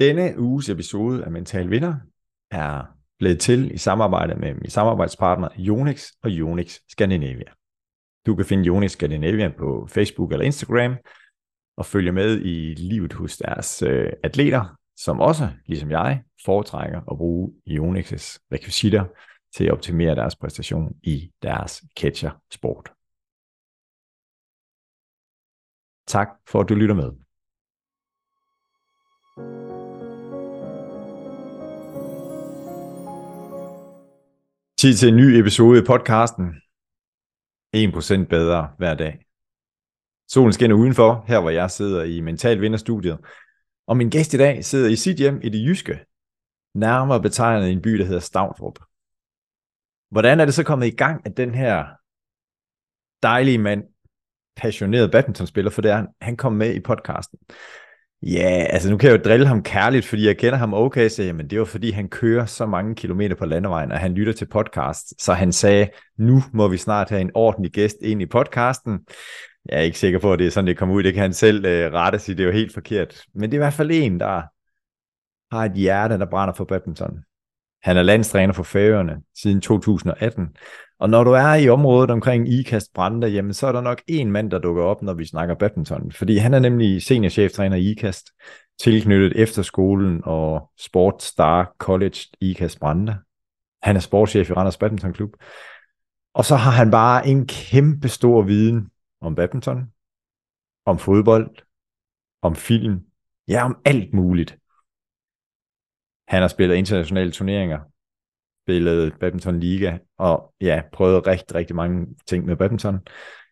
Denne uges episode af Mental Vinder er blevet til i samarbejde med min samarbejdspartner Jonix og Jonix Scandinavia. Du kan finde Jonix Scandinavia på Facebook eller Instagram og følge med i livet hos deres øh, atleter, som også, ligesom jeg, foretrækker at bruge Jonix's rekvisitter til at optimere deres præstation i deres catcher-sport. Tak for at du lytter med. Tid til en ny episode i podcasten. 1% bedre hver dag. Solen skinner udenfor, her hvor jeg sidder i Mental Vinderstudiet. Og min gæst i dag sidder i sit hjem i det jyske, nærmere betegnet i en by, der hedder Stavndrup. Hvordan er det så kommet i gang, at den her dejlige mand, passioneret badmintonspiller, for det er han, han kom med i podcasten. Ja, altså nu kan jeg jo drille ham kærligt, fordi jeg kender ham okay, så jamen det var fordi han kører så mange kilometer på landevejen, og han lytter til podcast, så han sagde, nu må vi snart have en ordentlig gæst ind i podcasten. Jeg er ikke sikker på, at det er sådan, det kommer ud, det kan han selv øh, rette sig, det er jo helt forkert. Men det er i hvert fald en, der har et hjerte, der brænder for badminton. Han er landstræner for Færøerne siden 2018, og når du er i området omkring IKAST Brande, jamen så er der nok en mand, der dukker op, når vi snakker badminton. Fordi han er nemlig seniorcheftræner i IKAST, tilknyttet efterskolen og Sportstar College IKAST Brande. Han er sportschef i Randers Badminton Klub. Og så har han bare en kæmpe stor viden om badminton, om fodbold, om film, ja om alt muligt. Han har spillet internationale turneringer, spillet badminton liga, og ja, prøvet rigtig, rigtig mange ting med badminton.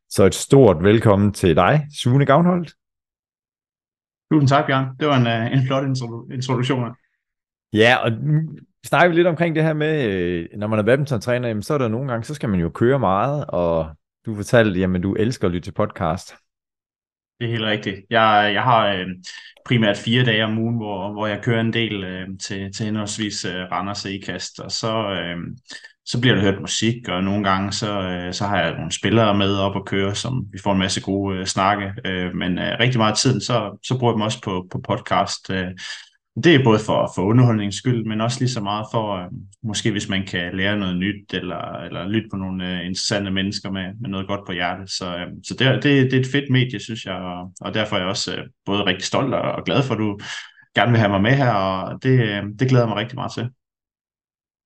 Så et stort velkommen til dig, Sune Gavnholdt. Tusind tak, Bjørn. Det var en, øh, en flot introduktion. Ja, og snakker vi lidt omkring det her med, øh, når man er badminton-træner, så er der nogle gange, så skal man jo køre meget, og du fortalte, jamen du elsker at lytte til podcast. Det er helt rigtigt. Jeg, jeg har øh, primært fire dage om ugen, hvor, hvor jeg kører en del øh, til, til henholdsvis øh, Randers og Ikast, og så, øh, så bliver der hørt musik, og nogle gange så, øh, så har jeg nogle spillere med op og køre, som vi får en masse gode øh, snakke, øh, men øh, rigtig meget af tiden, så, så bruger jeg dem også på, på podcast, øh, det er både for, for underholdningens skyld, men også lige så meget for, øh, måske hvis man kan lære noget nyt, eller, eller lytte på nogle øh, interessante mennesker med, med noget godt på hjertet. Så, øh, så det, det, det er et fedt medie, synes jeg, og, og derfor er jeg også øh, både rigtig stolt og, og glad for, at du gerne vil have mig med her, og det, øh, det glæder jeg mig rigtig meget til.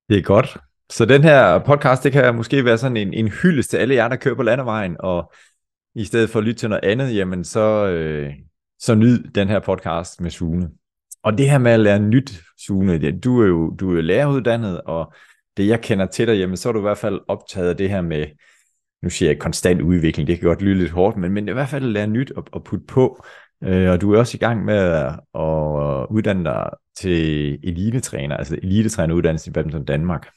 Det er godt. Så den her podcast, det kan måske være sådan en, en hyldest til alle jer, der kører på landevejen, og i stedet for at lytte til noget andet, jamen så, øh, så nyd den her podcast med Sune. Og det her med at lære nyt, Sune, det, du er jo du er jo læreruddannet, og det jeg kender til dig, jamen, så er du i hvert fald optaget af det her med, nu siger jeg konstant udvikling, det kan godt lyde lidt hårdt, men, men i hvert fald lære nyt og, og putte på. Øh, og du er også i gang med at, at uddanne dig til elitetræner, altså elitetræneruddannelse i Badminton Danmark.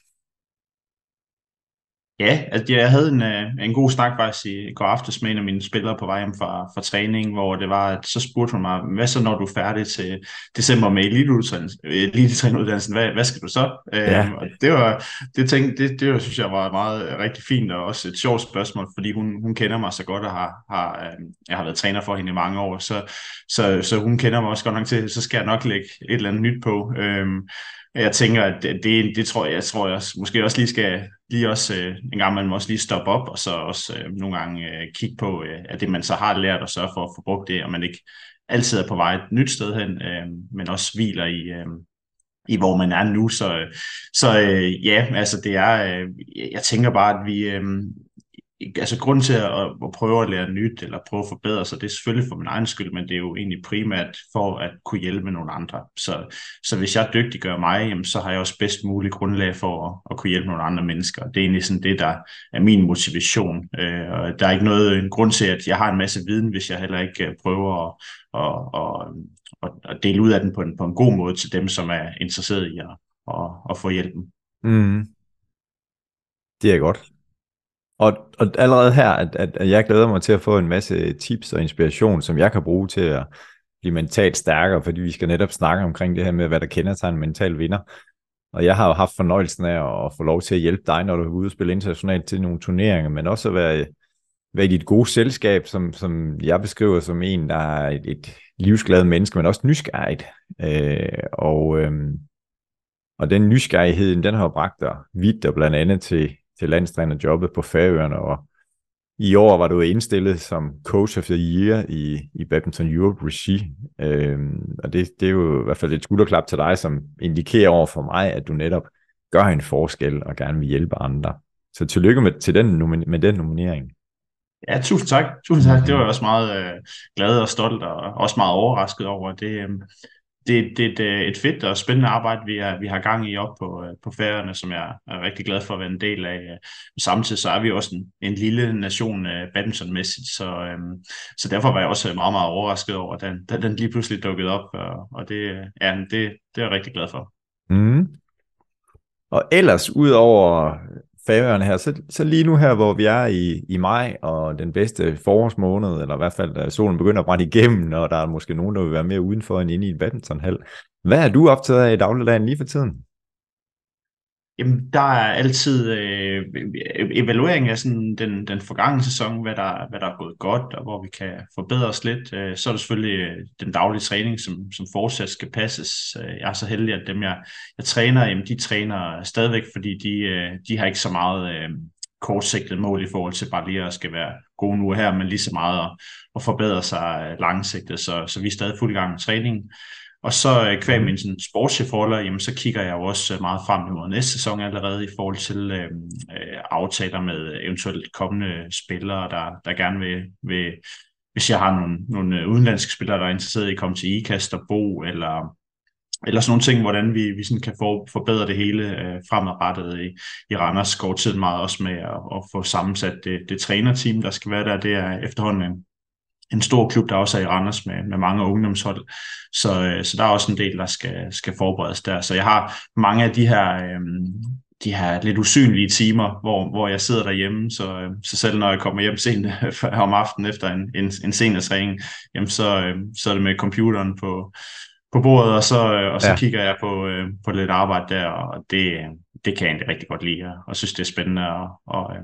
Ja, altså jeg havde en, øh, en god snak faktisk i går aftes med en af mine spillere på vej hjem fra, fra træning, hvor det var, at så spurgte hun mig, hvad så når du er færdig til december med elitetræneruddannelsen, hvad, hvad skal du så? Ja. Øhm, og det var, det tænkte, det, det var, synes jeg var meget rigtig fint, og også et sjovt spørgsmål, fordi hun, hun kender mig så godt, og har, har, øhm, jeg har været træner for hende i mange år, så, så, så hun kender mig også godt nok til, så skal jeg nok lægge et eller andet nyt på. Øhm, jeg tænker, at det, det, tror jeg, jeg tror jeg måske også lige skal lige også øh, en gang man må også lige stoppe op og så også øh, nogle gange øh, kigge på øh, at det man så har lært og sørge for at få brugt det og man ikke altid er på vej et nyt sted hen øh, men også hviler i øh, i hvor man er nu. Så øh, så øh, ja altså det er øh, jeg tænker bare at vi øh, altså grund til at, at prøve at lære nyt, eller prøve at forbedre sig, det er selvfølgelig for min egen skyld, men det er jo egentlig primært for at kunne hjælpe nogle andre. Så, så hvis jeg dygtiggør mig, jamen, så har jeg også bedst mulig grundlag for at, at kunne hjælpe nogle andre mennesker. Det er egentlig sådan det, der er min motivation. Øh, og der er ikke noget en grund til, at jeg har en masse viden, hvis jeg heller ikke øh, prøver at, at, at, at, at dele ud af den på en, på en god måde til dem, som er interesseret i at, at, at få hjælpen. Mm. Det er godt. Og, og allerede her, at, at, at jeg glæder mig til at få en masse tips og inspiration, som jeg kan bruge til at blive mentalt stærkere, fordi vi skal netop snakke omkring det her med, hvad der kender sig en mental vinder. Og jeg har jo haft fornøjelsen af at få lov til at hjælpe dig, når du er ude og spille internationalt til nogle turneringer, men også at være være i dit gode selskab, som, som jeg beskriver som en, der er et, et livsglad menneske, men også nysgerrigt. Øh, og, øh, og den nysgerrighed, den har bragt dig vidt, og blandt andet til, til landstrænerjobbet på Færøerne, og i år var du indstillet som coach of the year i, i Badminton Europe Regi, øhm, og det, det er jo i hvert fald et skulderklap til dig, som indikerer over for mig, at du netop gør en forskel og gerne vil hjælpe andre. Så tillykke med, til den, med den nominering. Ja, tusind tak. Tusind tak. Det var jeg også meget øh, glad og stolt og også meget overrasket over. Det, øh, det, det er et, øh, et fedt og spændende arbejde, vi, er, vi har gang i op på, øh, på færøerne, som jeg er rigtig glad for at være en del af. Øh, samtidig så er vi også en, en lille nation badmintonmæssigt, så, øhm, så derfor var jeg også meget, meget overrasket over, at den, da den lige pludselig dukkede op, og, og det, ja, det, det er jeg rigtig glad for. Mm. Og ellers, udover Færøerne her, så, så lige nu her, hvor vi er i, i maj, og den bedste forårsmåned, eller i hvert fald, da solen begynder at brænde igennem, og der er måske nogen, der vil være mere udenfor end inde i en badmintonhal. Hvad er du optaget af i dagligdagen lige for tiden? Jamen, der er altid øh, e-, evaluering af sådan den, den forgangne sæson, hvad der, hvad der er gået godt, og hvor vi kan forbedre os lidt. Øh, så er der selvfølgelig øh, den daglige træning, som, som fortsat skal passes. Øh, jeg er så heldig, at dem, jeg, jeg træner, jamen, de træner stadigvæk, fordi de, øh, de har ikke så meget øh, kortsigtet mål i forhold til bare lige at skal være gode nu her, men lige så meget at, at forbedre sig øh, langsigtet. Så, så vi er stadig fuld gang med træningen. Og så øh, kvæg min sådan, sportschefroller, jamen så kigger jeg jo også øh, meget frem imod næste sæson allerede i forhold til øh, øh, aftaler med eventuelt kommende spillere, der, der gerne vil, vil, hvis jeg har nogle, nogle øh, udenlandske spillere, der er interesseret i at komme til IKAST og bo, eller, eller sådan nogle ting, hvordan vi, vi sådan kan for, forbedre det hele øh, fremadrettet i, i Randers, går tiden meget også med at, at få sammensat det, det trænerteam, der skal være der. Det er efterhånden en, en stor klub, der også er i Randers med, med mange ungdomshold. Så, øh, så der er også en del, der skal, skal forberedes der. Så jeg har mange af de her, øh, de her lidt usynlige timer, hvor, hvor jeg sidder derhjemme, så, øh, så selv når jeg kommer hjem sent om aftenen efter en, en, en sen træning, jamen så, øh, så er det med computeren på, på bordet, og så, øh, og så ja. kigger jeg på, øh, på lidt arbejde der, og det, det kan jeg egentlig rigtig godt lide, og synes, det er spændende at, og, øh,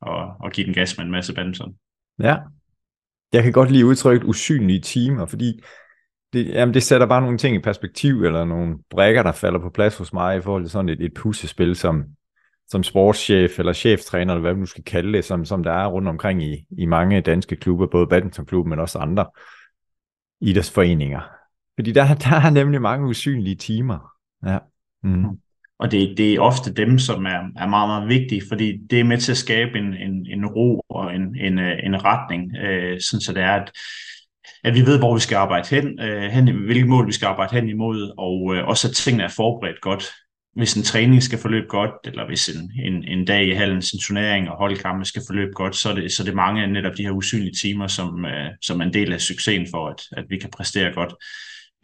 og, og give den gas med en masse badminton. Ja, jeg kan godt lide udtrykket usynlige timer, fordi det, jamen det sætter bare nogle ting i perspektiv, eller nogle brækker, der falder på plads hos mig i forhold til sådan et, et puslespil, som, som sportschef eller cheftræner, eller hvad man nu skal kalde det, som, som der er rundt omkring i, i mange danske klubber, både badmintonklubben, men også andre idrætsforeninger. Fordi der, der er nemlig mange usynlige timer. Ja. Mm. mm. Og det, det er ofte dem, som er, er meget, meget vigtige, fordi det er med til at skabe en, en, en ro og en, en, øh, en retning, øh, sådan så det er, at, at vi ved, hvor vi skal arbejde hen, øh, hen hvilke mål vi skal arbejde hen imod, og øh, også at tingene er forberedt godt. Hvis en træning skal forløbe godt, eller hvis en, en, en dag i hallen, en turnering og holdkampe skal forløbe godt, så er det, så er det mange af netop de her usynlige timer, som, øh, som er en del af succesen for, at, at vi kan præstere godt.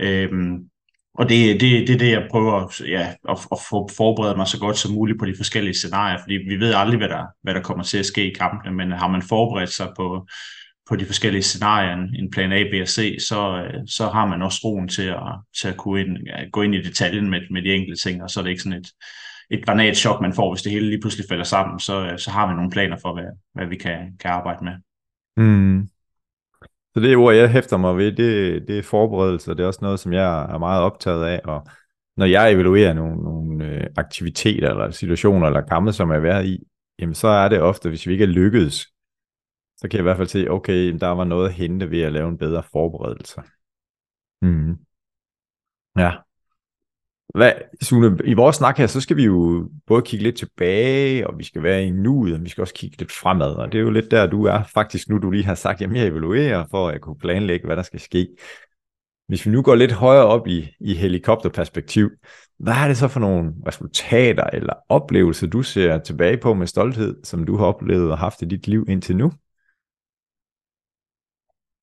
Øh, og det, det, det det, jeg prøver ja, at, at få forberedt mig så godt som muligt på de forskellige scenarier, fordi vi ved aldrig, hvad der, hvad der kommer til at ske i kampene, men har man forberedt sig på, på de forskellige scenarier, en plan A, B og C, så, så har man også roen til at, til at kunne ind, gå ind i detaljen med, med de enkelte ting, og så er det ikke sådan et, et granatschok, man får, hvis det hele lige pludselig falder sammen, så, så har vi nogle planer for, hvad, hvad vi kan, kan arbejde med. Mm. Så det ord, jeg hæfter mig ved, det, det er forberedelse, det er også noget, som jeg er meget optaget af, og når jeg evaluerer nogle, nogle øh, aktiviteter, eller situationer, eller kampe, som jeg har været i, jamen så er det ofte, hvis vi ikke er lykkedes, så kan jeg i hvert fald se, okay, der var noget at hente ved at lave en bedre forberedelse. Mm. Ja. Hvad, Sune, i vores snak her, så skal vi jo både kigge lidt tilbage, og vi skal være i nuet, og vi skal også kigge lidt fremad, og det er jo lidt der, du er faktisk nu, du lige har sagt, jamen jeg evaluerer, for at jeg kunne planlægge, hvad der skal ske. Hvis vi nu går lidt højere op i, i helikopterperspektiv, hvad er det så for nogle resultater eller oplevelser, du ser tilbage på med stolthed, som du har oplevet og haft i dit liv indtil nu?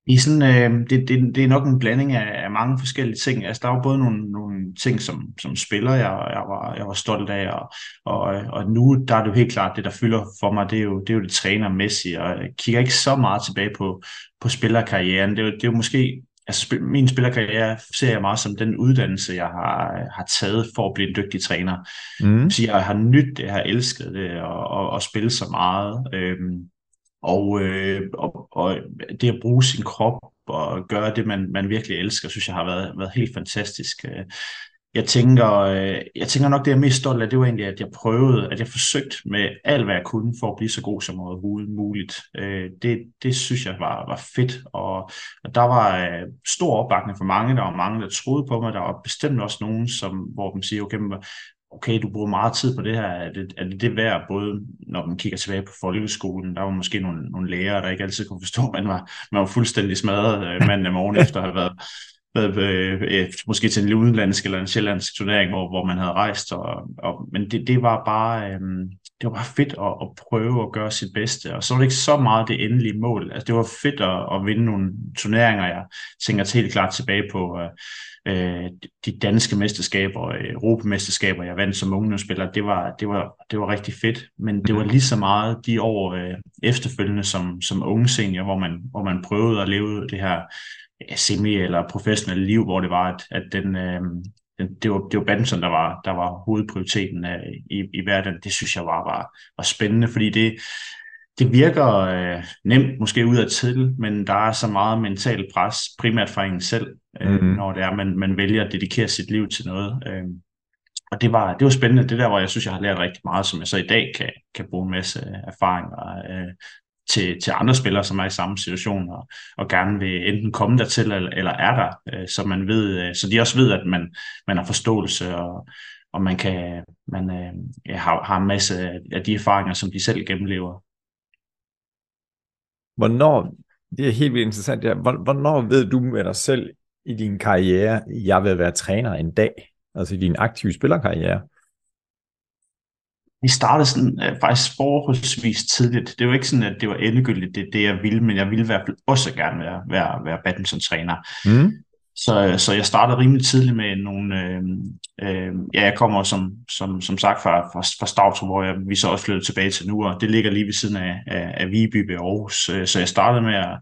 I sådan, øh, det, det, det er nok en blanding af, af mange forskellige ting. Altså, der er jo både nogle, nogle ting som, som spiller, jeg, jeg, var, jeg var stolt af, og, og, og nu der er det jo helt klart, det der fylder for mig, det er jo det, er jo det trænermæssige, og jeg kigger ikke så meget tilbage på, på spillerkarrieren. Det er, jo, det er jo måske, altså min spillerkarriere ser jeg meget som den uddannelse, jeg har, har taget for at blive en dygtig træner. Mm. Så jeg har nydt det, jeg har elsket det, og, og, og spille så meget. Øhm, og, øh, og, og det at bruge sin krop og gøre det, man, man virkelig elsker, synes jeg har været, været helt fantastisk. Øh, jeg tænker, øh, jeg tænker nok, det jeg er mest stolt af, det var egentlig, at jeg prøvede, at jeg forsøgte med alt, hvad jeg kunne, for at blive så god som overhovedet muligt. Øh, det, det synes jeg var, var fedt, og, og der var stor opbakning for mange, der var mange, der troede på mig, der var bestemt også nogen, som, hvor de siger, okay, okay, du bruger meget tid på det her, er det, er det det værd, både når man kigger tilbage på folkeskolen, der var måske nogle, nogle lærere, der ikke altid kunne forstå, at man var, man var fuldstændig smadret mandag morgen efter at have været været øh, øh, måske til en udenlandsk eller en sjællandsk turnering, hvor, hvor man havde rejst. Og, og, men det, det, var bare, øh, det var bare fedt at, at prøve at gøre sit bedste. Og så var det ikke så meget det endelige mål. Altså, det var fedt at, at vinde nogle turneringer. Jeg tænker helt klart tilbage på øh, de danske mesterskaber, europamesterskaber, jeg vandt som ungdomsspiller. Det var, det var, det var rigtig fedt. Men det var lige så meget de år øh, efterfølgende som, som unge senior, hvor man, hvor man prøvede at leve det her semi- eller professionelle liv, hvor det var, at, at den, øh, den, det, var, det var badminton, der var, der var hovedprioriteten øh, i, i hverdagen. Det synes jeg var, var, var spændende, fordi det, det virker øh, nemt måske ud af til, men der er så meget mental pres, primært fra en selv, øh, mm-hmm. når det er, man, man vælger at dedikere sit liv til noget. Øh, og det var, det var spændende. Det der, hvor jeg synes, jeg har lært rigtig meget, som jeg så i dag kan, kan bruge en masse erfaringer øh, til, til andre spillere, som er i samme situation, og, og gerne vil enten komme dertil, eller, eller er der, øh, så man ved, øh, så de også ved, at man, man har forståelse, og, og man kan man øh, ja, har, har en masse af de erfaringer, som de selv gennemlever. Hvornår, det er helt vildt interessant, ja. hvornår ved du med dig selv i din karriere, jeg vil være træner en dag, altså i din aktive spillerkarriere? Vi startede sådan, uh, faktisk forholdsvis tidligt. Det var ikke sådan, at det var endegyldigt det, det jeg ville, men jeg ville i hvert fald også gerne være, være, være badminton-træner. Mm. Så, så jeg startede rimelig tidligt med nogle... Øh, øh, ja, jeg kommer som, som, som sagt fra, fra, fra Stavtrup, hvor jeg, vi så også flyttede tilbage til nu, og det ligger lige ved siden af, af, af Viby ved Aarhus. Øh, så jeg startede med at,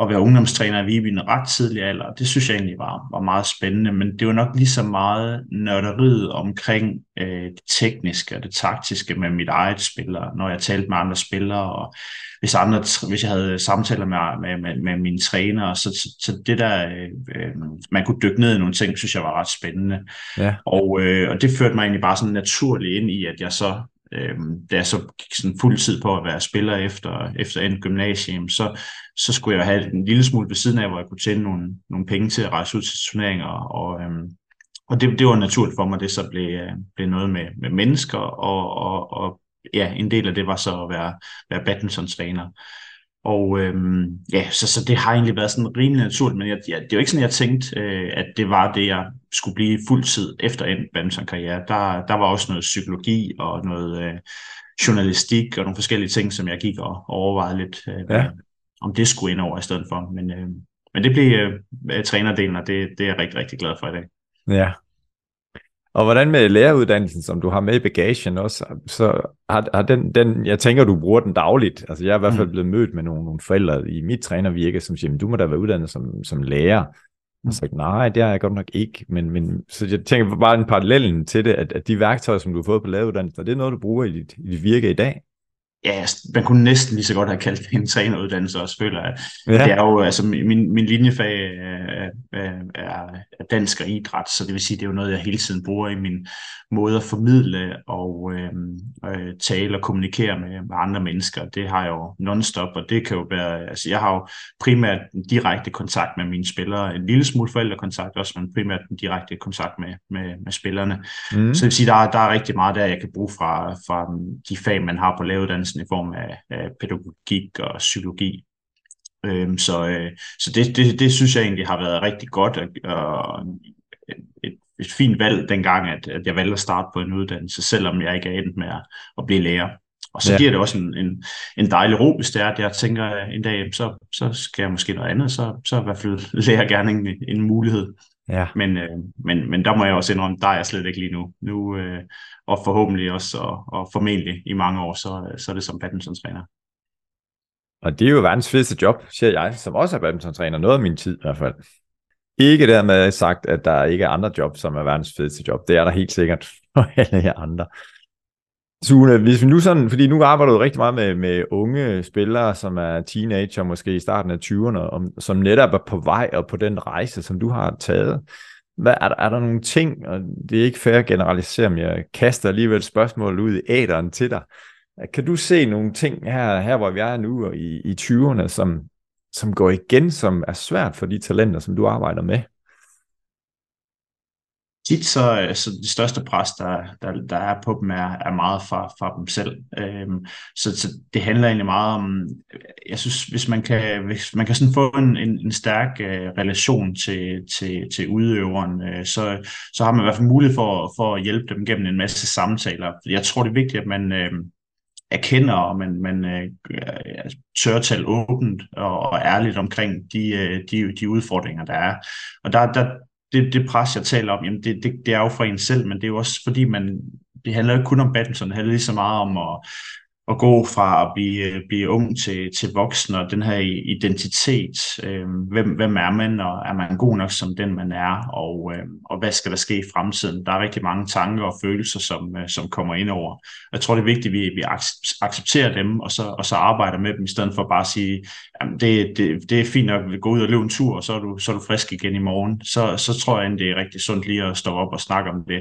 at være ungdomstræner i Viby en ret tidlig alder. Det synes jeg egentlig var, var meget spændende, men det var nok lige så meget nørderiet omkring øh, det tekniske og det taktiske med mit eget spiller, når jeg talte med andre spillere, og hvis, andre, hvis jeg havde samtaler med, med, med, med mine trænere, så, så, så det der, øh, øh, man kunne dykke ned i nogle ting, synes jeg var ret spændende. Ja. Og, øh, og det førte mig egentlig bare sådan naturligt ind i, at jeg så øh, da jeg så gik sådan fuld tid på at være spiller efter, efter en gymnasium, så, så skulle jeg have en lille smule ved siden af, hvor jeg kunne tjene nogle, nogle penge til at rejse ud til turneringer, og, øh, og det, det var naturligt for mig, det så blev, øh, blev noget med, med mennesker, og, og, og ja, en del af det var så at være, være badminton-træner. Og øhm, ja, så, så det har egentlig været sådan rimelig naturligt, men jeg, ja, det var ikke sådan, jeg tænkte, øh, at det var det, jeg skulle blive fuldtid efter en badminton-karriere. Der, der var også noget psykologi og noget øh, journalistik og nogle forskellige ting, som jeg gik og overvejede lidt, øh, ja. om det skulle ind over i stedet for. Men, øh, men det blev øh, trænerdelen, og det, det er jeg rigtig, rigtig glad for i dag. Ja, og hvordan med læreruddannelsen, som du har med i bagagen også, så har, har den, den, jeg tænker, du bruger den dagligt. Altså jeg er i hvert fald mm. blevet mødt med nogle, nogle forældre i mit trænervirke, som siger, du må da være uddannet som, som lærer. Og så nej, det er jeg godt nok ikke. Men, men, så jeg tænker bare en parallellen til det, at, at de værktøjer, som du har fået på læreruddannelsen, det er noget, du bruger i dit, i dit virke i dag ja, man kunne næsten lige så godt have kaldt det en træneruddannelse også, føler jeg. Ja. Det er jo, altså min, min linjefag er, er, er dansk og idræt, så det vil sige, det er jo noget, jeg hele tiden bruger i min måde at formidle og øh, øh, tale og kommunikere med, med andre mennesker. Det har jeg jo non-stop, og det kan jo være, altså jeg har jo primært en direkte kontakt med mine spillere, en lille smule forældrekontakt også, men primært en direkte kontakt med, med, med spillerne. Mm. Så det vil sige, der, der er rigtig meget der, jeg kan bruge fra, fra de fag, man har på lavuddannelsen i form af, af pædagogik og psykologi. Øhm, så øh, så det, det, det synes jeg egentlig har været rigtig godt, og, og et, et fint valg dengang, at, at jeg valgte at starte på en uddannelse, selvom jeg ikke er endt med at, at blive lærer. Og så ja. giver det også en, en, en dejlig ro, hvis det er, at jeg tænker en dag, så, så skal jeg måske noget andet, så, så i hvert fald lærer gerne en, en mulighed. Ja. Men, øh, men, men der må jeg også indrømme, der er jeg slet ikke lige nu. Nu øh, og forhåbentlig også, og, og formentlig i mange år, så, så er det som badminton-træner. Og det er jo verdens fedeste job, siger jeg, som også er badminton-træner, noget af min tid i hvert fald. Ikke dermed sagt, at der ikke er andre jobs, som er verdens fedeste job. Det er der helt sikkert for alle jer andre. Sune, hvis vi nu sådan, fordi nu arbejder du rigtig meget med, med unge spillere, som er teenager, måske i starten af 20'erne, som netop er på vej og på den rejse, som du har taget. Hvad, er, der, er der nogle ting, og det er ikke fair at generalisere, men jeg kaster alligevel spørgsmål ud i æderen til dig. Kan du se nogle ting her, her hvor vi er nu i, i 20'erne, som, som går igen, som er svært for de talenter, som du arbejder med? Tit så, øh, så det største pres, der, der, der er på dem, er, er meget fra, fra dem selv. Øhm, så, så det handler egentlig meget om, øh, jeg synes, hvis man kan, hvis man kan sådan få en, en, en stærk øh, relation til, til, til udøveren, øh, så, så har man i hvert fald mulighed for, for at hjælpe dem gennem en masse samtaler. Jeg tror, det er vigtigt, at man... Øh, erkender, og man, man øh, altså, tør tale åbent og, og ærligt omkring de, øh, de, de udfordringer, der er. Og der, der, det, det pres, jeg taler om, jamen det, det, det er jo for en selv, men det er jo også fordi, man, det handler jo ikke kun om badminton, det handler lige så meget om at, at gå fra at blive, øh, blive ung til, til voksen, og den her identitet, øh, hvem, hvem er man, og er man god nok som den, man er, og, øh, og hvad skal der ske i fremtiden? Der er rigtig mange tanker og følelser, som, øh, som kommer ind over. Jeg tror, det er vigtigt, at vi, vi accepterer dem, og så, og så arbejder med dem, i stedet for bare at sige, jamen det, det, det er fint nok at gå ud og løbe en tur, og så er du, så er du frisk igen i morgen. Så, så tror jeg, at det er rigtig sundt lige at stå op og snakke om det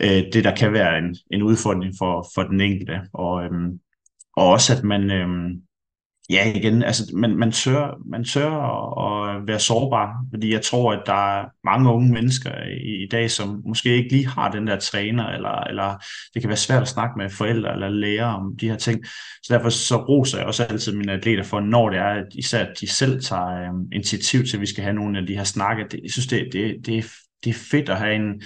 øh, det, der kan være en, en udfordring for, for den enkelte. Og, øh, og også, at man, Øh, ja igen, altså man, man tør, man tør at, at være sårbar, fordi jeg tror, at der er mange unge mennesker i, i dag, som måske ikke lige har den der træner, eller, eller det kan være svært at snakke med forældre eller lærer om de her ting. Så derfor så roser jeg også altid mine atleter for, når det er, at især at de selv tager øh, initiativ til, at vi skal have nogle af de her snakke. Det, jeg synes, det, det, det, det er fedt at have en,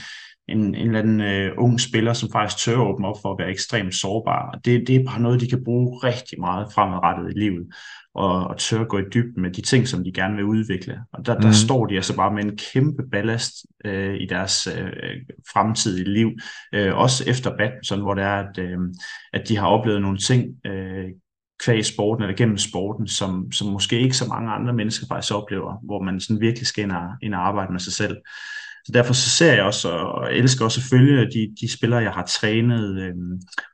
en, en eller anden øh, ung spiller, som faktisk tør åbne op for at være ekstremt sårbar. Det, det er bare noget, de kan bruge rigtig meget fremadrettet i livet, og, og tør gå i dybden med de ting, som de gerne vil udvikle. Og der, mm. der står de altså bare med en kæmpe ballast øh, i deres øh, fremtidige liv, øh, også efter badminton, hvor det er, at, øh, at de har oplevet nogle ting, øh, kvæg sporten eller gennem sporten, som, som måske ikke så mange andre mennesker faktisk oplever, hvor man sådan virkelig skal ind og, ind og arbejde med sig selv. Så derfor så ser jeg også, og elsker også at følge de, de spillere, jeg har trænet øh,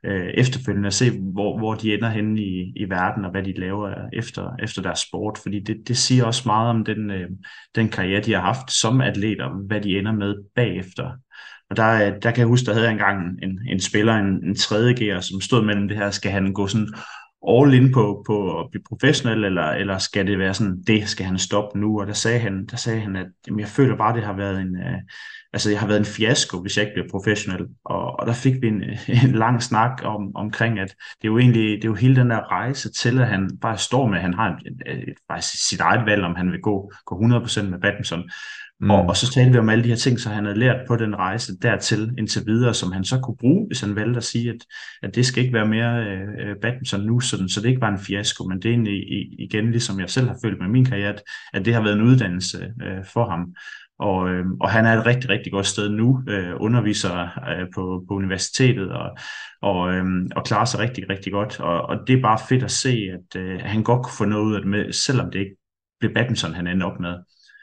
øh, efterfølgende, og se, hvor, hvor de ender henne i, i verden, og hvad de laver efter, efter deres sport. Fordi det, det siger også meget om den, øh, den karriere, de har haft som atleter, hvad de ender med bagefter. Og der, der kan jeg huske, der havde jeg engang en, en spiller, en, en tredje gear, som stod mellem det her, skal han gå sådan all in på, på at blive professionel, eller, eller skal det være sådan, det skal han stoppe nu? Og der sagde han, der sagde han at jamen, jeg føler bare, det har været en, uh, altså, jeg har været en fiasko, hvis jeg ikke bliver professionel. Og, og der fik vi en, en lang snak om, omkring, at det er jo egentlig, det er jo hele den der rejse til, at han bare står med, at han har et, et, et, sit eget valg, om han vil gå, gå 100% med badminton. Mm. Og, og så talte vi om alle de her ting, så han havde lært på den rejse dertil indtil videre, som han så kunne bruge, hvis han valgte at sige, at, at det skal ikke være mere øh, øh badminton nu, sådan, så det ikke var en fiasko, men det er egentlig igen, ligesom jeg selv har følt med min karriere, at, at det har været en uddannelse øh, for ham. Og, øh, og han er et rigtig, rigtig godt sted nu, øh, underviser øh, på, på universitetet og, og, øh, og klarer sig rigtig, rigtig godt. Og, og det er bare fedt at se, at øh, han godt kunne få noget ud af det, med, selvom det ikke blev badminton, han endte op med.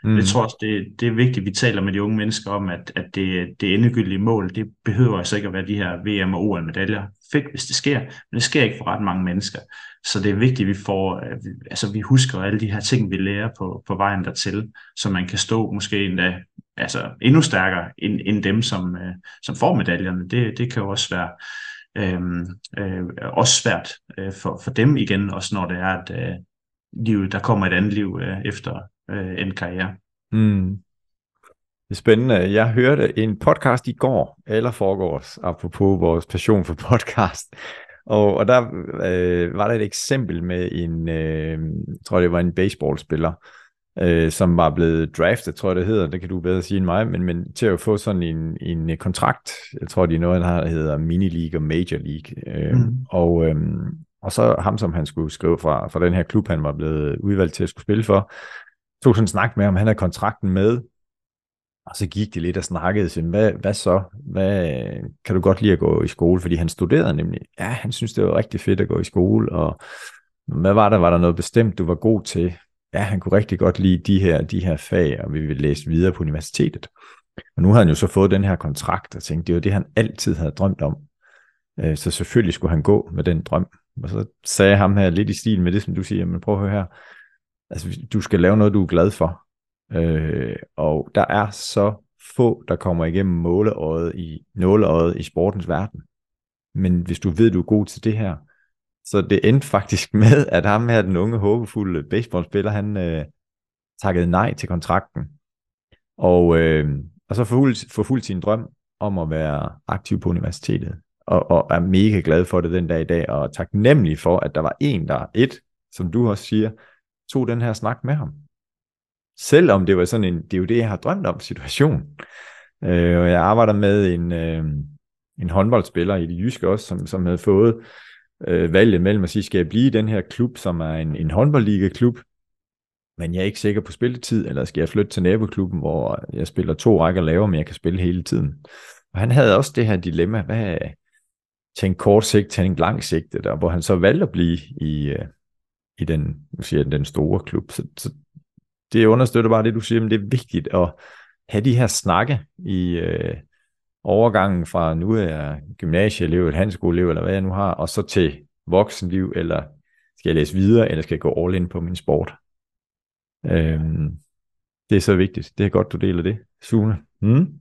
Mm. Jeg tror også, det, det er vigtigt, at vi taler med de unge mennesker om, at, at det, det endegyldige mål, det behøver altså ikke at være de her VM- og OL-medaljer. Fedt, hvis det sker, men det sker ikke for ret mange mennesker. Så det er vigtigt, at vi får, øh, altså vi husker alle de her ting, vi lærer på, på vejen dertil, så man kan stå måske endda, altså endnu stærkere end, end dem, som, øh, som får medaljerne. Det, det kan jo også være øh, øh, også svært øh, for, for dem igen, også når det er, at øh, livet, der kommer et andet liv øh, efter øh, en karriere. Mm. Det er spændende. Jeg hørte en podcast i går, eller forgårs, apropos vores passion for podcast. Og, og der øh, var der et eksempel med en, øh, jeg tror det var en baseballspiller, øh, som var blevet draftet, tror jeg det hedder, det kan du bedre sige end mig, men, men til at få sådan en, en kontrakt, jeg tror de er noget, der hedder mini-league og major league. Øh, mm. Og øh, og så ham, som han skulle skrive fra, fra den her klub, han var blevet udvalgt til at skulle spille for, tog sådan en snak med, om han havde kontrakten med, og så gik de lidt og snakkede, så, hvad, hvad så? Hvad, kan du godt lide at gå i skole? Fordi han studerede nemlig. Ja, han synes, det var rigtig fedt at gå i skole, og hvad var der? Var der noget bestemt, du var god til? Ja, han kunne rigtig godt lide de her, de her fag, og vi ville læse videre på universitetet. Og nu havde han jo så fået den her kontrakt, og tænkte, det var det, han altid havde drømt om. Øh, så selvfølgelig skulle han gå med den drøm. Og så sagde ham her lidt i stil med det, som du siger, men prøv at høre her. Altså, du skal lave noget, du er glad for. Øh, og der er så få, der kommer igennem måleøjet i, nåleøjet i sportens verden. Men hvis du ved, du er god til det her, så det endte faktisk med, at ham her, den unge, håbefulde baseballspiller, han øh, takkede nej til kontrakten. Og, øh, og så forfulgte, forfulgte sin drøm om at være aktiv på universitetet. Og, og er mega glad for det den dag i dag, og taknemmelig for, at der var en, der et, som du også siger, tog den her snak med ham. Selvom det var sådan en, det er jo det, jeg har drømt om, situation. Øh, og jeg arbejder med en, øh, en håndboldspiller i det jyske også, som, som havde fået øh, valget mellem at sige, skal jeg blive i den her klub, som er en, en håndboldliga-klub, men jeg er ikke sikker på spilletid, eller skal jeg flytte til naboklubben, hvor jeg spiller to rækker lavere, men jeg kan spille hele tiden. Og han havde også det her dilemma, hvad tænk kort sigt, tænk lang sigt, der, hvor han så valgte at blive i, øh, i den, siger, den store klub. Så, så det understøtter bare det, du siger, men det er vigtigt at have de her snakke i øh, overgangen fra, nu er jeg gymnasieelev, et handelsskoleelev, eller hvad jeg nu har, og så til voksenliv, eller skal jeg læse videre, eller skal jeg gå all in på min sport. Øhm, det er så vigtigt. Det er godt, du deler det, Sune. Mm.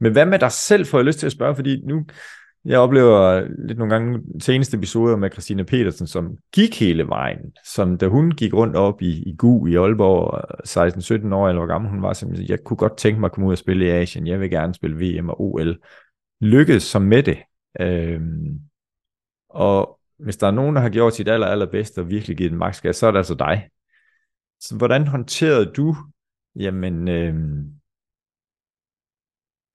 Men hvad med dig selv, får jeg lyst til at spørge, fordi nu, jeg oplever lidt nogle gange seneste episoder med Christina Petersen, som gik hele vejen, som da hun gik rundt op i, i GU i Aalborg, 16-17 år, eller hvor gammel hun var, så jeg kunne godt tænke mig at komme ud og spille i Asien, jeg vil gerne spille VM og OL. Lykkedes som med det. Øhm, og hvis der er nogen, der har gjort sit aller, allerbedste og virkelig givet en magtskab, så er det altså dig. Så hvordan håndterede du, jamen, øhm,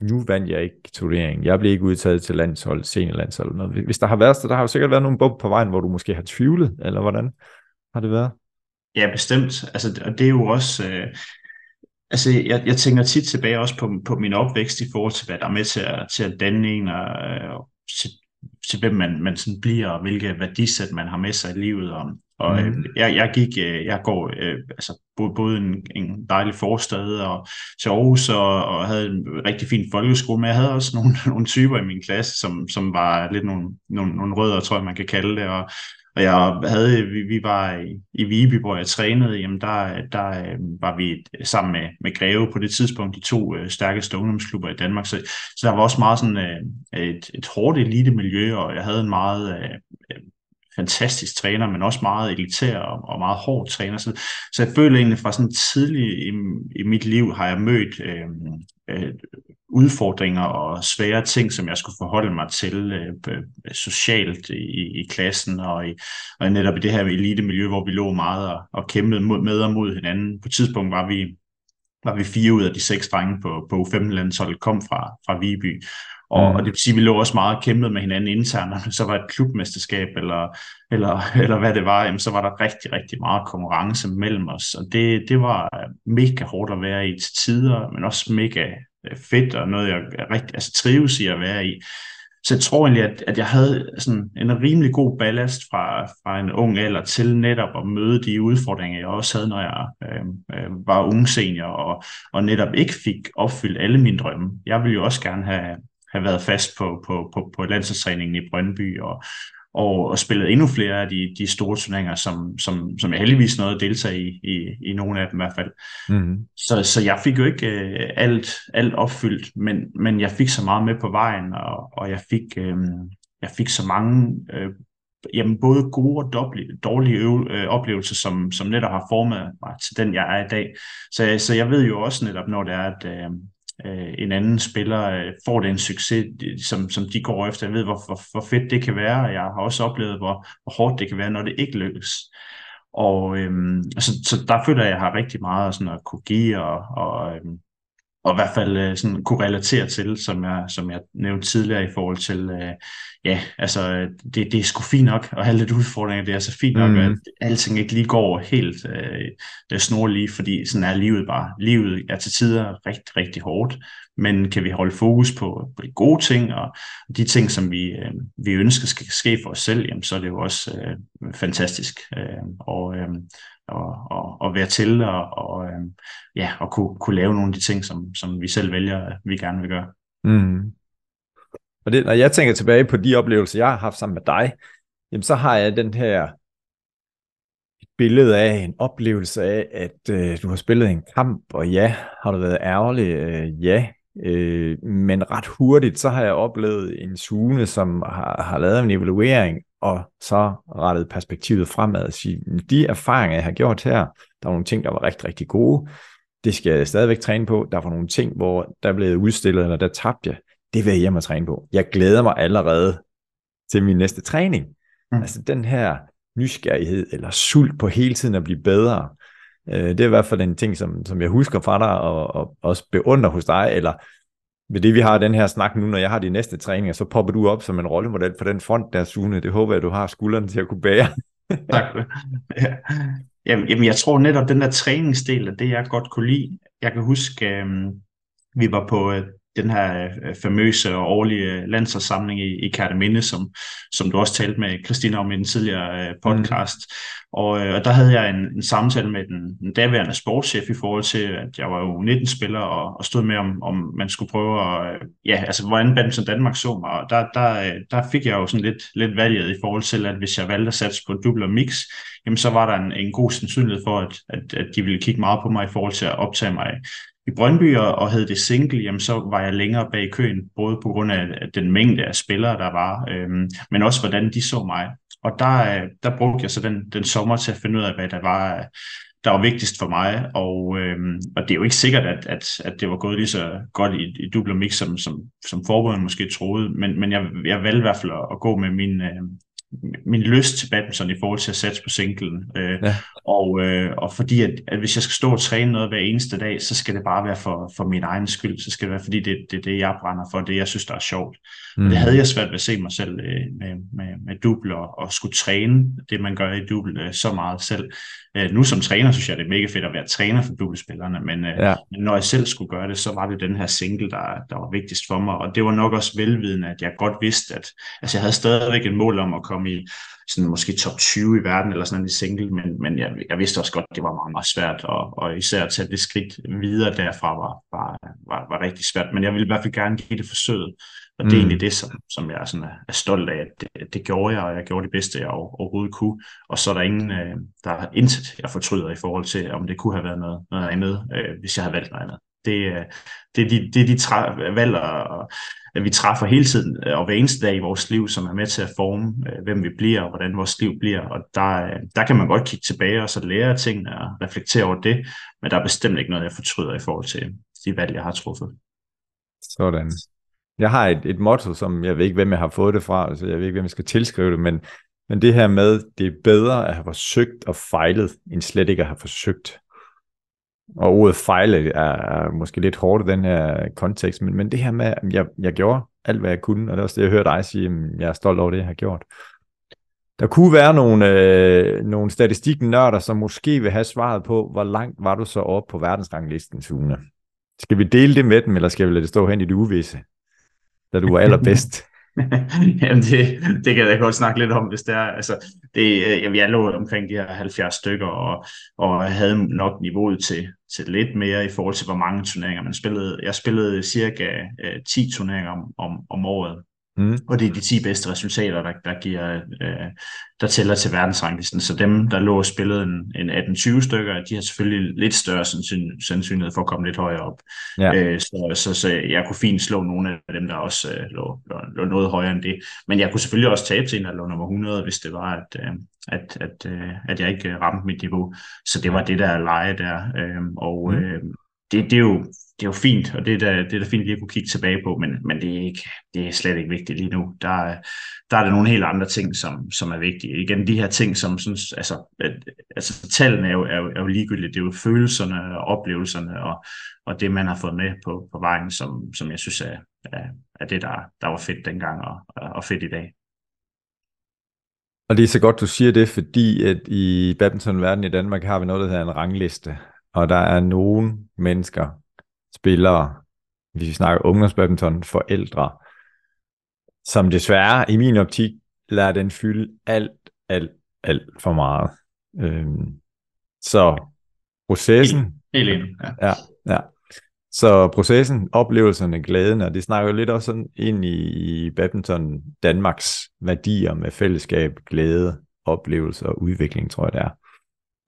nu vandt jeg ikke turneringen, jeg blev ikke udtaget til landshold, seniorlandshold, noget. Hvis der har været, så der har jo sikkert været nogle bump på vejen, hvor du måske har tvivlet, eller hvordan har det været? Ja, bestemt. Altså, og det er jo også, øh, altså jeg, jeg tænker tit tilbage også på, på min opvækst i forhold til, hvad der er med til at, til at danne en, og, og til, til hvem man, man sådan bliver, og hvilke værdisæt man har med sig i livet. Og, og mm. jeg, jeg gik, øh, jeg går øh, altså både en, en dejlig forstad og til Aarhus og, og havde en rigtig fin folkeskole, men jeg havde også nogle, nogle typer i min klasse, som, som var lidt nogle, nogle, nogle rødder, tror jeg, man kan kalde det, og, og jeg havde, vi, vi var i, i Viby, hvor jeg trænede, jamen der, der øh, var vi sammen med, med Greve på det tidspunkt, de to øh, stærkeste ungdomsklubber i Danmark, så, så der var også meget sådan øh, et, et hårdt elite miljø, og jeg havde en meget øh, øh, fantastisk træner, men også meget elitær og, og meget hård træner. Så, så jeg føler egentlig fra sådan tidlig i, i mit liv har jeg mødt øh, udfordringer og svære ting, som jeg skulle forholde mig til øh, socialt i, i klassen og, i, og netop i det her elite-miljø, hvor vi lå meget og, og kæmpede mod, med og mod hinanden. På et tidspunkt var vi var vi fire ud af de seks drenge på, på U15-landsholdet kom fra, fra Viby. Og, mm. og det vil sige, at vi lå også meget kæmpet med hinanden internt, og så var et klubmesterskab, eller, eller, eller hvad det var, jamen, så var der rigtig, rigtig meget konkurrence mellem os. Og det, det var mega hårdt at være i til tider, men også mega øh, Øh, fedt, og noget, jeg rigtig, altså, trives i at være i. Så jeg tror egentlig, at, at jeg havde sådan en rimelig god ballast fra, fra en ung alder til netop at møde de udfordringer, jeg også havde, når jeg øh, øh var ung senior, og, og netop ikke fik opfyldt alle mine drømme. Jeg ville jo også gerne have, have været fast på, på, på, på landsholdstræningen i Brøndby og, og, og spillet endnu flere af de, de store turneringer, som, som, som jeg heldigvis nåede at deltage i, i, i nogle af dem i hvert fald. Mm-hmm. Så, så jeg fik jo ikke øh, alt, alt opfyldt, men, men jeg fik så meget med på vejen, og, og jeg, fik, øh, jeg fik så mange øh, jamen både gode og dårlige, dårlige øve, øh, oplevelser, som, som netop har formet mig til den, jeg er i dag. Så, så jeg ved jo også netop, når det er, at, øh, øh, en anden spiller øh, får den succes, som, som de går efter. Jeg ved, hvor, hvor, hvor fedt det kan være, og jeg har også oplevet, hvor, hvor hårdt det kan være, når det ikke lykkes. Og øhm, så, så der føler jeg, at jeg har rigtig meget sådan at kunne give, og, og, øhm, og i hvert fald øh, sådan kunne relatere til, som jeg, som jeg nævnte tidligere i forhold til, øh, ja, altså det, det er sgu fint nok at have lidt udfordringer, det er så fint nok, mm. at alting ikke lige går helt øh, snorlige, fordi sådan er livet bare. Livet er til tider rigtig, rigtig hårdt, men kan vi holde fokus på, på de gode ting, og de ting, som vi, øh, vi ønsker skal ske for os selv, jamen, så er det jo også øh, fantastisk. Øh, og, øh, og, og, og være til og, og øh, ja, og kunne, kunne lave nogle af de ting, som, som vi selv vælger, vi gerne vil gøre. Mm. Og det, når jeg tænker tilbage på de oplevelser, jeg har haft sammen med dig, jamen så har jeg den her billede af, en oplevelse af, at øh, du har spillet en kamp, og ja, har du været ærgerlig? Øh, ja, øh, men ret hurtigt, så har jeg oplevet en Sune, som har, har lavet en evaluering, og så rettet perspektivet fremad og sige, de erfaringer, jeg har gjort her, der var nogle ting, der var rigtig, rigtig gode, det skal jeg stadigvæk træne på. Der var nogle ting, hvor der blev udstillet, eller der tabte jeg. Det vil jeg hjem og træne på. Jeg glæder mig allerede til min næste træning. Mm. Altså den her nysgerrighed eller sult på hele tiden at blive bedre. Øh, det er i hvert fald en ting, som, som jeg husker fra dig og, og også beundrer hos dig, eller ved det, vi har den her snak nu, når jeg har de næste træninger, så popper du op som en rollemodel på den front der, Sune. Det håber jeg, du har skuldrene til at kunne bære. tak. Ja. Jamen, jeg tror netop, den der træningsdel det, jeg godt kunne lide. Jeg kan huske, øh, vi var på øh, den her øh, famøse og årlige landsholdssamling i, i Kærteminde, som, som du også talte med Christina om i den tidligere øh, podcast. Mm. Og, øh, og der havde jeg en, en samtale med den, den daværende sportschef i forhold til, at jeg var jo 19-spiller og, og stod med, om, om man skulle prøve at, ja, altså hvordan Badminton Danmark så mig. Og der, der, der fik jeg jo sådan lidt, lidt valget i forhold til, at hvis jeg valgte at satse på double og mix, jamen så var der en, en god sandsynlighed for, at, at, at de ville kigge meget på mig i forhold til at optage mig i Brøndby og havde det single, jamen så var jeg længere bag køen, både på grund af den mængde af spillere, der var, øhm, men også hvordan de så mig. Og der, øh, der brugte jeg så den, den sommer til at finde ud af, hvad der var, der var vigtigst for mig. Og, øhm, og det er jo ikke sikkert, at, at, at det var gået lige så godt i, i double mix, som, som, som forbundet måske troede, men, men jeg, jeg valgte i hvert fald at, gå med min, øh, min lyst til badminton i forhold til at satse på singlen. Øh, ja. og, øh, og fordi, at, at hvis jeg skal stå og træne noget hver eneste dag, så skal det bare være for, for min egen skyld. Så skal det være, fordi det, det er det, jeg brænder for, det jeg synes, der er sjovt. Mm. Og det havde jeg svært ved at se mig selv øh, med, med, med dubbel og, og skulle træne det, man gør i dubbel øh, så meget selv. Øh, nu som træner synes jeg, det er mega fedt at være træner for dubbelspillerne, men, øh, ja. men når jeg selv skulle gøre det, så var det den her single, der, der var vigtigst for mig. Og det var nok også velvidende, at jeg godt vidste, at altså, jeg havde stadigvæk et mål om at komme i sådan måske top 20 i verden eller sådan en single, men, men jeg, jeg vidste også godt, at det var meget, meget svært, og, og især at tage det skridt videre derfra var, var, var, var rigtig svært, men jeg ville i hvert fald gerne give det forsøget, og det er mm. egentlig det, som, som jeg sådan er, er stolt af, at det, det gjorde jeg, og jeg gjorde det bedste, jeg overhovedet kunne. Og så er der ingen, øh, der er intet, jeg fortryder i forhold til, om det kunne have været noget, noget andet, øh, hvis jeg havde valgt noget andet. Det, øh, det, er de, det er de tra- valg, og, vi træffer hele tiden øh, og hver eneste dag i vores liv, som er med til at forme, øh, hvem vi bliver og hvordan vores liv bliver. Og der, øh, der kan man godt kigge tilbage og så lære tingene og reflektere over det, men der er bestemt ikke noget, jeg fortryder i forhold til de valg, jeg har truffet. Sådan. Jeg har et, et motto, som jeg ved ikke, hvem jeg har fået det fra, så jeg ved ikke, hvem jeg skal tilskrive det, men, men det her med, det er bedre at have forsøgt og fejlet, end slet ikke at have forsøgt. Og ordet fejle er, er måske lidt hårdt i den her kontekst, men, men det her med, at jeg, jeg gjorde alt, hvad jeg kunne, og det er også det, jeg hørte dig sige, at jeg er stolt over det, jeg har gjort. Der kunne være nogle, øh, nogle statistiknørder, som måske vil have svaret på, hvor langt var du så oppe på verdensranglisten, Sune? Skal vi dele det med dem, eller skal vi lade det stå hen i det uvisse? da du var allerbedst? Jamen det, det kan jeg godt snakke lidt om, hvis det er. Altså, det, jeg, jeg lå omkring de her 70 stykker, og, og havde nok niveauet til, til lidt mere i forhold til, hvor mange turneringer man spillede. Jeg spillede cirka øh, 10 turneringer om, om, om året, Mm. Og det er de 10 bedste resultater, der, der, giver, øh, der tæller til verdensranglisten. Så dem, der lå og spillede en, en 18-20 stykker, de har selvfølgelig lidt større sandsynlighed for at komme lidt højere op. Ja. Øh, så, så, så jeg kunne fint slå nogle af dem, der også øh, lå, lå, lå noget højere end det. Men jeg kunne selvfølgelig også tabe til en, der lå nummer 100, hvis det var, at, øh, at, at, øh, at jeg ikke ramte mit niveau. Så det var det der leje der. Øh, og mm. øh, det, det, er jo, det er jo fint, og det er da, det er da fint lige at kunne kigge tilbage på, men, men det, er ikke, det er slet ikke vigtigt lige nu. Der, der er der nogle helt andre ting, som, som er vigtige. Igen, de her ting, som synes, altså, at, altså tallene er jo, er, jo, er jo ligegyldigt. Det er jo følelserne og oplevelserne og, og det, man har fået med på, på vejen, som, som jeg synes er, er, er det, der, der var fedt dengang og, og fedt i dag. Og det er så godt, du siger det, fordi at i badmintonverdenen i Danmark har vi noget, der hedder en rangliste. Og der er nogle mennesker, spillere, hvis vi snakker ungdomsbadminton, forældre, som desværre i min optik lader den fylde alt, alt, alt for meget. Øhm, så processen... Helt enig, ja. ja. ja. Så processen, oplevelserne, glæden, og det snakker jo lidt også sådan ind i badminton Danmarks værdier med fællesskab, glæde, oplevelse og udvikling, tror jeg det er.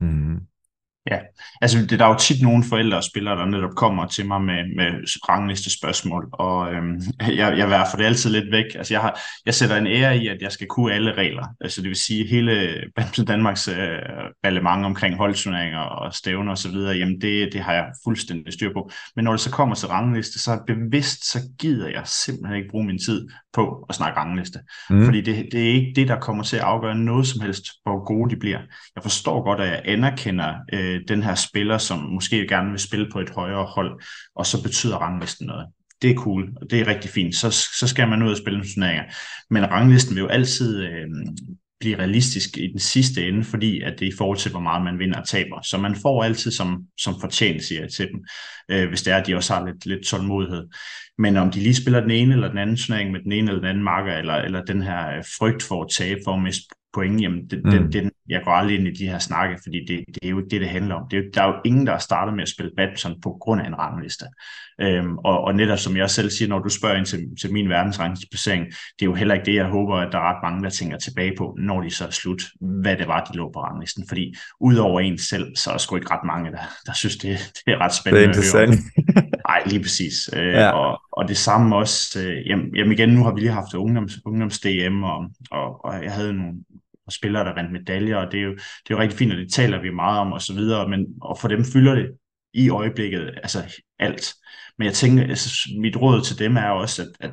Mm. Ja, altså det, der er jo tit nogle forældre og spillere, der netop kommer til mig med, med rangliste spørgsmål, og øhm, jeg, jeg værfer det altid lidt væk. Altså jeg, har, jeg sætter en ære i, at jeg skal kunne alle regler. Altså det vil sige, hele Danmarks øh, relevant omkring holdturneringer og stævner osv., jamen det, det har jeg fuldstændig styr på. Men når det så kommer til rangliste, så bevidst, så gider jeg simpelthen ikke bruge min tid på at snakke rangliste. Mm. Fordi det, det er ikke det, der kommer til at afgøre noget som helst, hvor gode de bliver. Jeg forstår godt, at jeg anerkender øh, den her spiller, som måske gerne vil spille på et højere hold, og så betyder ranglisten noget. Det er cool, og det er rigtig fint. Så, så skal man ud og spille turneringer. Men ranglisten vil jo altid øh, blive realistisk i den sidste ende, fordi at det er i forhold til, hvor meget man vinder og taber. Så man får altid som, som fortjent, siger jeg til dem, øh, hvis det er, at de også har lidt, lidt tålmodighed. Men om de lige spiller den ene eller den anden turnering med den ene eller den anden marker, eller, eller den her øh, frygt for at tabe, for at miste point, jamen det, mm. den, den, jeg går aldrig ind i de her snakke, fordi det, det er jo ikke det, det handler om. Det er jo, der er jo ingen, der startet med at spille badminton på grund af en rangliste. Øhm, og, og netop som jeg selv siger, når du spørger ind til, til min verdensrangingsplacering, det er jo heller ikke det, jeg håber, at der er ret mange, der tænker tilbage på, når de så er slut, hvad det var, de lå på ranglisten. Fordi udover en selv, så er der sgu ikke ret mange, der, der synes, det, det er ret spændende det er interessant. at høre. Nej, lige præcis. Øh, ja. og, og det samme også, øh, jamen, jamen igen, nu har vi lige haft ungdoms, ungdoms-DM, og, og, og jeg havde nogle og spillere, der vandt medaljer, og det er jo, det er jo rigtig fint, og det taler vi meget om og så videre, men og for dem fylder det i øjeblikket altså alt. Men jeg tænker, altså, mit råd til dem er også, at, at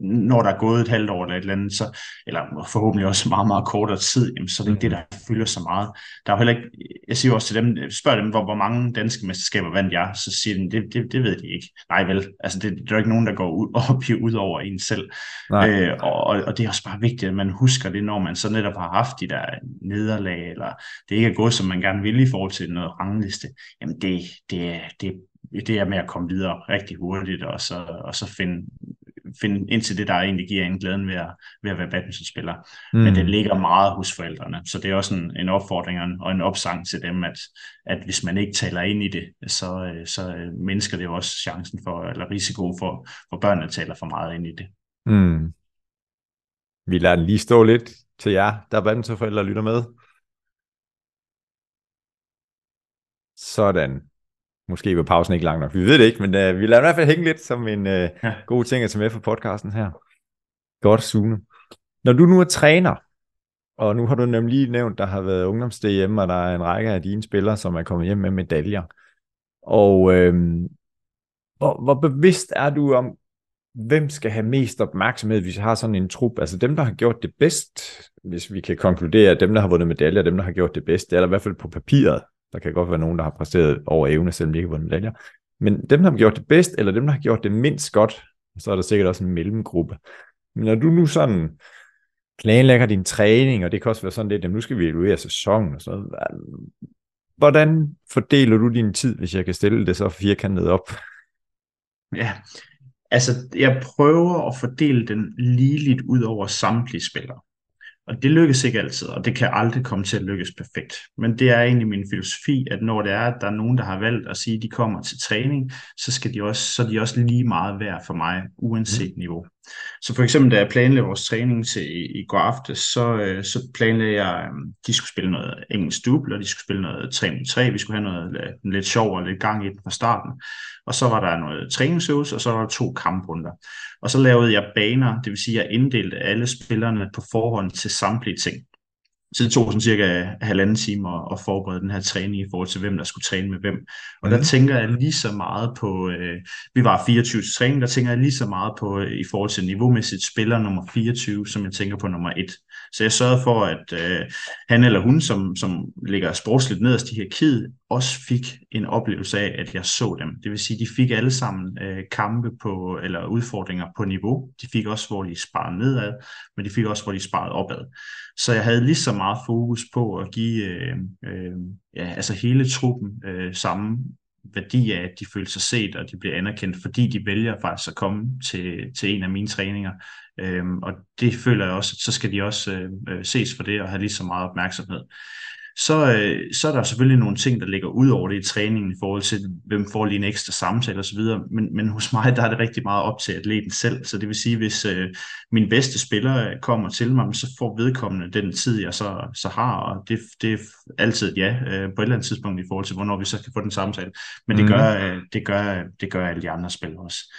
når der er gået et halvt år eller et eller andet, så, eller forhåbentlig også meget, meget kortere tid, jamen, så er det ikke det, der fylder så meget. Der er jo heller ikke, jeg siger også til dem, spørger dem, hvor, hvor mange danske mesterskaber vandt jeg, så siger de, det, det, det ved de ikke. Nej vel, altså det, det er jo ikke nogen, der går ud, op i ud over en selv. Øh, og, og, det er også bare vigtigt, at man husker det, når man så netop har haft de der nederlag, eller det ikke er gået, som man gerne vil i forhold til noget rangliste. Jamen det, det, det, det er med at komme videre rigtig hurtigt, og så, og så finde, finde ind til det, der egentlig giver en glæden ved at, ved at være badmintonspiller. Mm. Men det ligger meget hos forældrene, så det er også en, en opfordring og en opsang til dem, at, at hvis man ikke taler ind i det, så, så mindsker det jo også chancen for, eller risiko for, for børnene taler for meget ind i det. Mm. Vi lader den lige stå lidt til jer, der er badmintonforældre, lytter med. Sådan. Måske var pausen ikke lang nok. Vi ved det ikke, men uh, vi lader i hvert fald hænge lidt som en uh, ja. god ting at tage med for podcasten her. Godt, Sune. Når du nu er træner, og nu har du nemlig lige nævnt, der har været ungdoms hjemme, og der er en række af dine spillere, som er kommet hjem med medaljer. Og øhm, hvor, hvor bevidst er du om, hvem skal have mest opmærksomhed, hvis vi har sådan en trup? Altså dem, der har gjort det bedst, hvis vi kan konkludere, at dem, der har vundet medaljer, dem, der har gjort det bedst, eller i hvert fald på papiret, der kan godt være nogen, der har præsteret over evne, selvom de ikke har vundet medaljer. Men dem, der har gjort det bedst, eller dem, der har gjort det mindst godt, så er der sikkert også en mellemgruppe. Men når du nu sådan planlægger din træning, og det kan også være sådan lidt, at nu skal vi evaluere sæsonen og sådan noget. Hvordan fordeler du din tid, hvis jeg kan stille det så firkantet op? Ja, altså jeg prøver at fordele den ligeligt ud over samtlige spillere. Og det lykkes ikke altid, og det kan aldrig komme til at lykkes perfekt. Men det er egentlig min filosofi, at når det er, at der er nogen, der har valgt at sige, at de kommer til træning, så, skal de også, så er de også lige meget værd for mig, uanset mm. niveau. Så for eksempel, da jeg planlagde vores træning til i, i går aftes, så, øh, så planlagde jeg, at de skulle spille noget engelsk dubbel, og de skulle spille noget 3 3 Vi skulle have noget øh, lidt sjov og lidt gang i den fra starten. Og så var der noget træningsøvelse, og så var der to kamprunder. Og så lavede jeg baner, det vil sige, at jeg inddelte alle spillerne på forhånd til samtlige ting. Så det tog sådan cirka halvanden time at, at forberede den her træning i forhold til, hvem der skulle træne med hvem. Og mm. der mhm. tænker jeg lige så meget på, øh, vi var 24 til træning, der tænker jeg lige så meget på, øh, i forhold til niveaumæssigt spiller nummer 24, som jeg tænker på nummer 1. Så jeg sørgede for, at øh, han eller hun, som, som ligger sportsligt nederst i hierarkiet, også fik en oplevelse af, at jeg så dem. Det vil sige, de fik alle sammen øh, kampe på, eller udfordringer på niveau. De fik også, hvor de sparede nedad, men de fik også, hvor de sparede opad. Så jeg havde lige så meget fokus på at give øh, øh, ja, altså hele truppen øh, samme værdi af, at de føler sig set, og de bliver anerkendt, fordi de vælger faktisk at komme til, til en af mine træninger. Øhm, og det føler jeg også, at så skal de også øh, øh ses for det og have lige så meget opmærksomhed så, øh, så er der selvfølgelig nogle ting, der ligger ud over det i træningen i forhold til, hvem får lige en ekstra samtale osv., men, men hos mig, der er det rigtig meget op til atleten selv, så det vil sige, hvis øh, min bedste spiller kommer til mig, så får vedkommende den tid, jeg så, så har, og det, det er altid ja, øh, på et eller andet tidspunkt i forhold til, hvornår vi så kan få den samtale, men det, mm. gør, øh, det, gør, det gør alle de andre spillere også.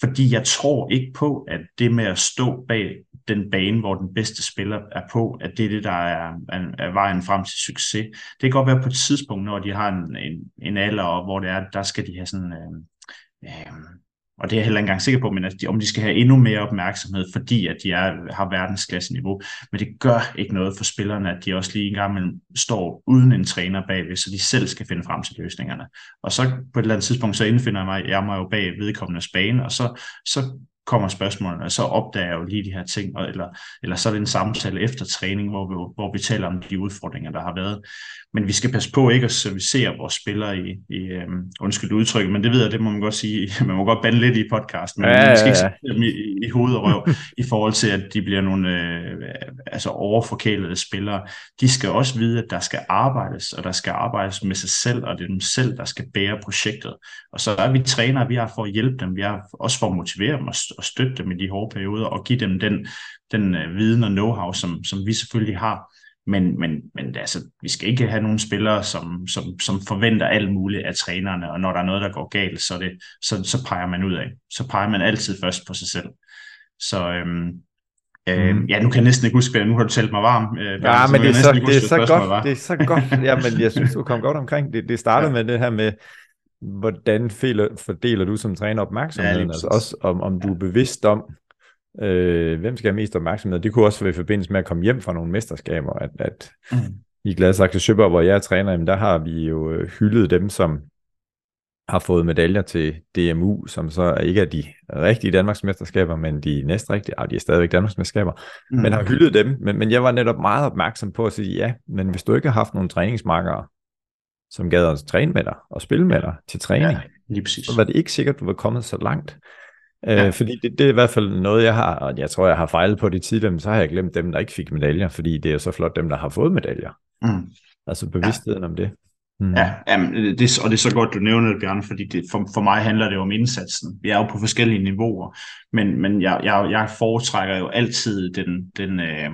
Fordi jeg tror ikke på, at det med at stå bag den bane, hvor den bedste spiller er på, at det er det, der er, er, er vejen frem til succes. Det kan godt være på et tidspunkt, når de har en, en, en alder, hvor det er, der skal de have sådan... Øh, øh, og det er jeg heller ikke engang sikker på, men at de, om de skal have endnu mere opmærksomhed, fordi at de er, har verdensklasse niveau. Men det gør ikke noget for spillerne, at de også lige en gang står uden en træner bagved, så de selv skal finde frem til løsningerne. Og så på et eller andet tidspunkt, så indfinder jeg mig, jeg mig jo bag vedkommende bane, og så, så kommer spørgsmålene, og så opdager jeg jo lige de her ting, og, eller, eller så er det en samtale efter træning, hvor vi, hvor vi taler om de udfordringer, der har været. Men vi skal passe på ikke at servicere vores spillere i, i um, undskyld udtryk, men det ved jeg, det må man godt sige, man må godt bande lidt i podcast, men ja, ja, ja. vi skal ikke sætte dem i, i hoved og røv, i forhold til, at de bliver nogle øh, altså overforkælede spillere. De skal også vide, at der skal arbejdes, og der skal arbejdes med sig selv, og det er dem selv, der skal bære projektet. Og så er vi trænere, vi er for at hjælpe dem, vi er også for at motivere dem og, og støtte dem i de hårde perioder, og give dem den, den uh, viden og know-how, som, som vi selvfølgelig har. Men, men, men altså, vi skal ikke have nogle spillere, som, som, som forventer alt muligt af trænerne, og når der er noget, der går galt, så, det, så, så peger man ud af. Så peger man altid først på sig selv. Så øhm, øh, mm. ja, nu kan jeg næsten ikke huske, hvad nu har du talt mig varm. Øh, ja, men det er, så, det, er så godt, det er så godt. Ja, men jeg synes, du kom godt omkring. Det, det startede ja. med det her med, hvordan fordeler du som træner opmærksomheden? Ja, altså også om, om du er bevidst om, Øh, hvem skal have mest opmærksomhed? Det kunne også være i forbindelse med at komme hjem fra nogle mesterskaber, at, at mm. i Gladsaxe Søborg, hvor jeg er træner, jamen, der har vi jo øh, hyldet dem, som har fået medaljer til DMU, som så ikke er de rigtige Danmarksmesterskaber, men de næstrigtige, ja, de er stadigvæk Danmarksmesterskaber, mm. men har hyldet dem. Men, men jeg var netop meget opmærksom på at sige, ja, men hvis du ikke har haft nogle træningsmarkere, som gad os træne med dig og spille med dig til træning, ja, lige præcis. så var det ikke sikkert, at du var kommet så langt. Ja. Øh, fordi det, det er i hvert fald noget, jeg har, og jeg tror, jeg har fejlet på det tidligere, men så har jeg glemt dem, der ikke fik medaljer, fordi det er så flot dem, der har fået medaljer. Mm. Altså bevidstheden ja. om det. Mm. Ja, jamen, det, og det er så godt, du nævner det, Bjørn, fordi det, for, for mig handler det jo om indsatsen. Vi er jo på forskellige niveauer, men, men jeg, jeg, jeg foretrækker jo altid den, den, øh,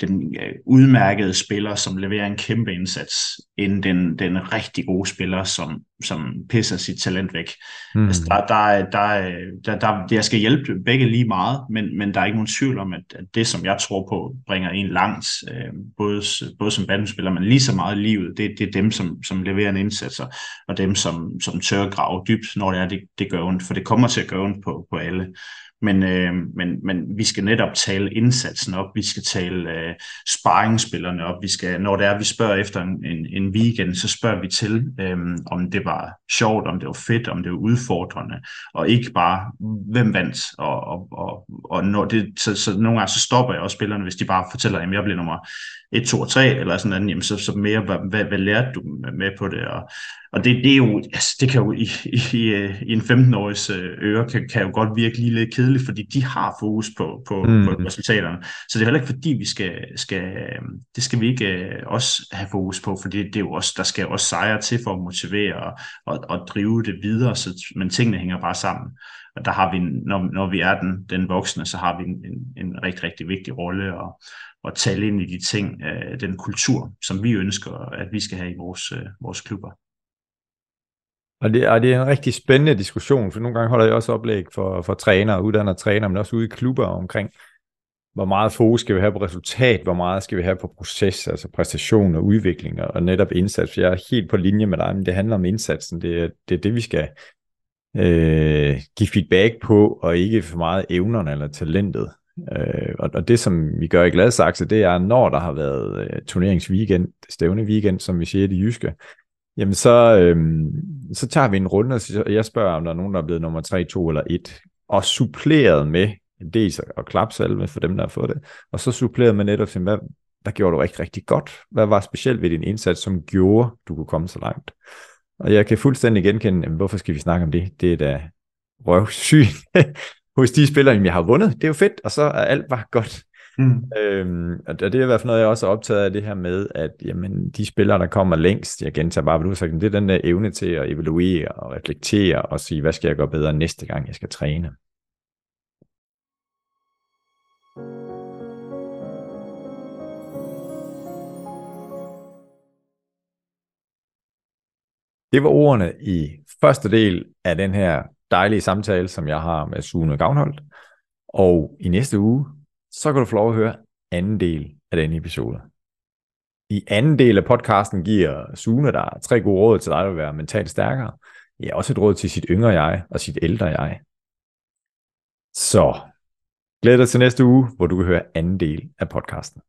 den øh, udmærkede spiller, som leverer en kæmpe indsats, end den, den rigtig gode spiller, som, som pisser sit talent væk. Mm. Altså, der, der, der, der, der, jeg skal hjælpe begge lige meget, men, men der er ikke nogen tvivl om, at, at det, som jeg tror på, bringer en langt, øh, både, både som bandspiller, men lige så meget i livet, det, det er dem, som, som leverer en indsats, og dem, som, som tør grave dybt, når det er, det, det gør ondt, for det kommer til at gøre ondt på, på alle. Men, øh, men, men vi skal netop tale indsatsen op, vi skal tale øh, sparringsspillerne op, vi skal, når det er, vi spørger efter en, en, en weekend, så spørger vi til, øh, om det var sjovt, om det var fedt, om det var udfordrende, og ikke bare, hvem vandt, og, og, og, og når det, så, så nogle gange så stopper jeg også spillerne, hvis de bare fortæller, at jeg bliver nummer 1, 2 og 3, eller sådan noget, jamen så, så mere, hvad, hvad, hvad lærte du med på det, og, og det, det er jo, altså, det kan jo i, i, i en 15-årigs øh, øre, kan, kan jo godt virke lige lidt kedeligt, fordi de har fokus på, på, mm. på resultaterne. Så det er heller ikke fordi, vi skal, skal det skal vi ikke øh, også have fokus på, fordi det er jo også, der skal også sejre til for at motivere og, og, og drive det videre, så, men tingene hænger bare sammen. Og der har vi, når, når vi er den, den voksne, så har vi en, en, en rigtig, rigtig vigtig rolle og, at tale ind i de ting, øh, den kultur, som vi ønsker, at vi skal have i vores, øh, vores klubber. Og det, og det er en rigtig spændende diskussion, for nogle gange holder jeg også oplæg for, for trænere, uddanner trænere, men også ude i klubber omkring, hvor meget fokus skal vi have på resultat, hvor meget skal vi have på proces, altså præstation og udvikling og netop indsats. For jeg er helt på linje med dig, men det handler om indsatsen. Det er det, er det vi skal øh, give feedback på, og ikke for meget evnerne eller talentet. Øh, og, og det, som vi gør i Gladsaxe, det er, når der har været øh, turneringsweekend, stævne weekend, som vi siger i det jyske, jamen så, øh, så tager vi en runde, og jeg spørger, om der er nogen, der er blevet nummer 3, 2 eller 1, og suppleret med dels og klapsalve for dem, der har fået det, og så suppleret med netop, hvad, hvad gjorde du rigtig, rigtig godt? Hvad var specielt ved din indsats, som gjorde, du kunne komme så langt? Og jeg kan fuldstændig genkende, jamen, hvorfor skal vi snakke om det? Det er da røvsygt hos de spillere, jeg har vundet. Det er jo fedt, og så er alt bare godt. Mm. Øhm, og det er i hvert fald noget, jeg også er optaget af det her med, at jamen, de spillere, der kommer længst, jeg gentager bare, hvad du har sagt, det er den der evne til at evaluere og reflektere og sige, hvad skal jeg gøre bedre næste gang, jeg skal træne. Det var ordene i første del af den her dejlige samtale, som jeg har med Sune Gavnholdt. Og i næste uge, så kan du få lov at høre anden del af den episode. I anden del af podcasten giver Sune dig tre gode råd til dig at være mentalt stærkere. Ja, også et råd til sit yngre jeg og sit ældre jeg. Så glæder dig til næste uge, hvor du kan høre anden del af podcasten.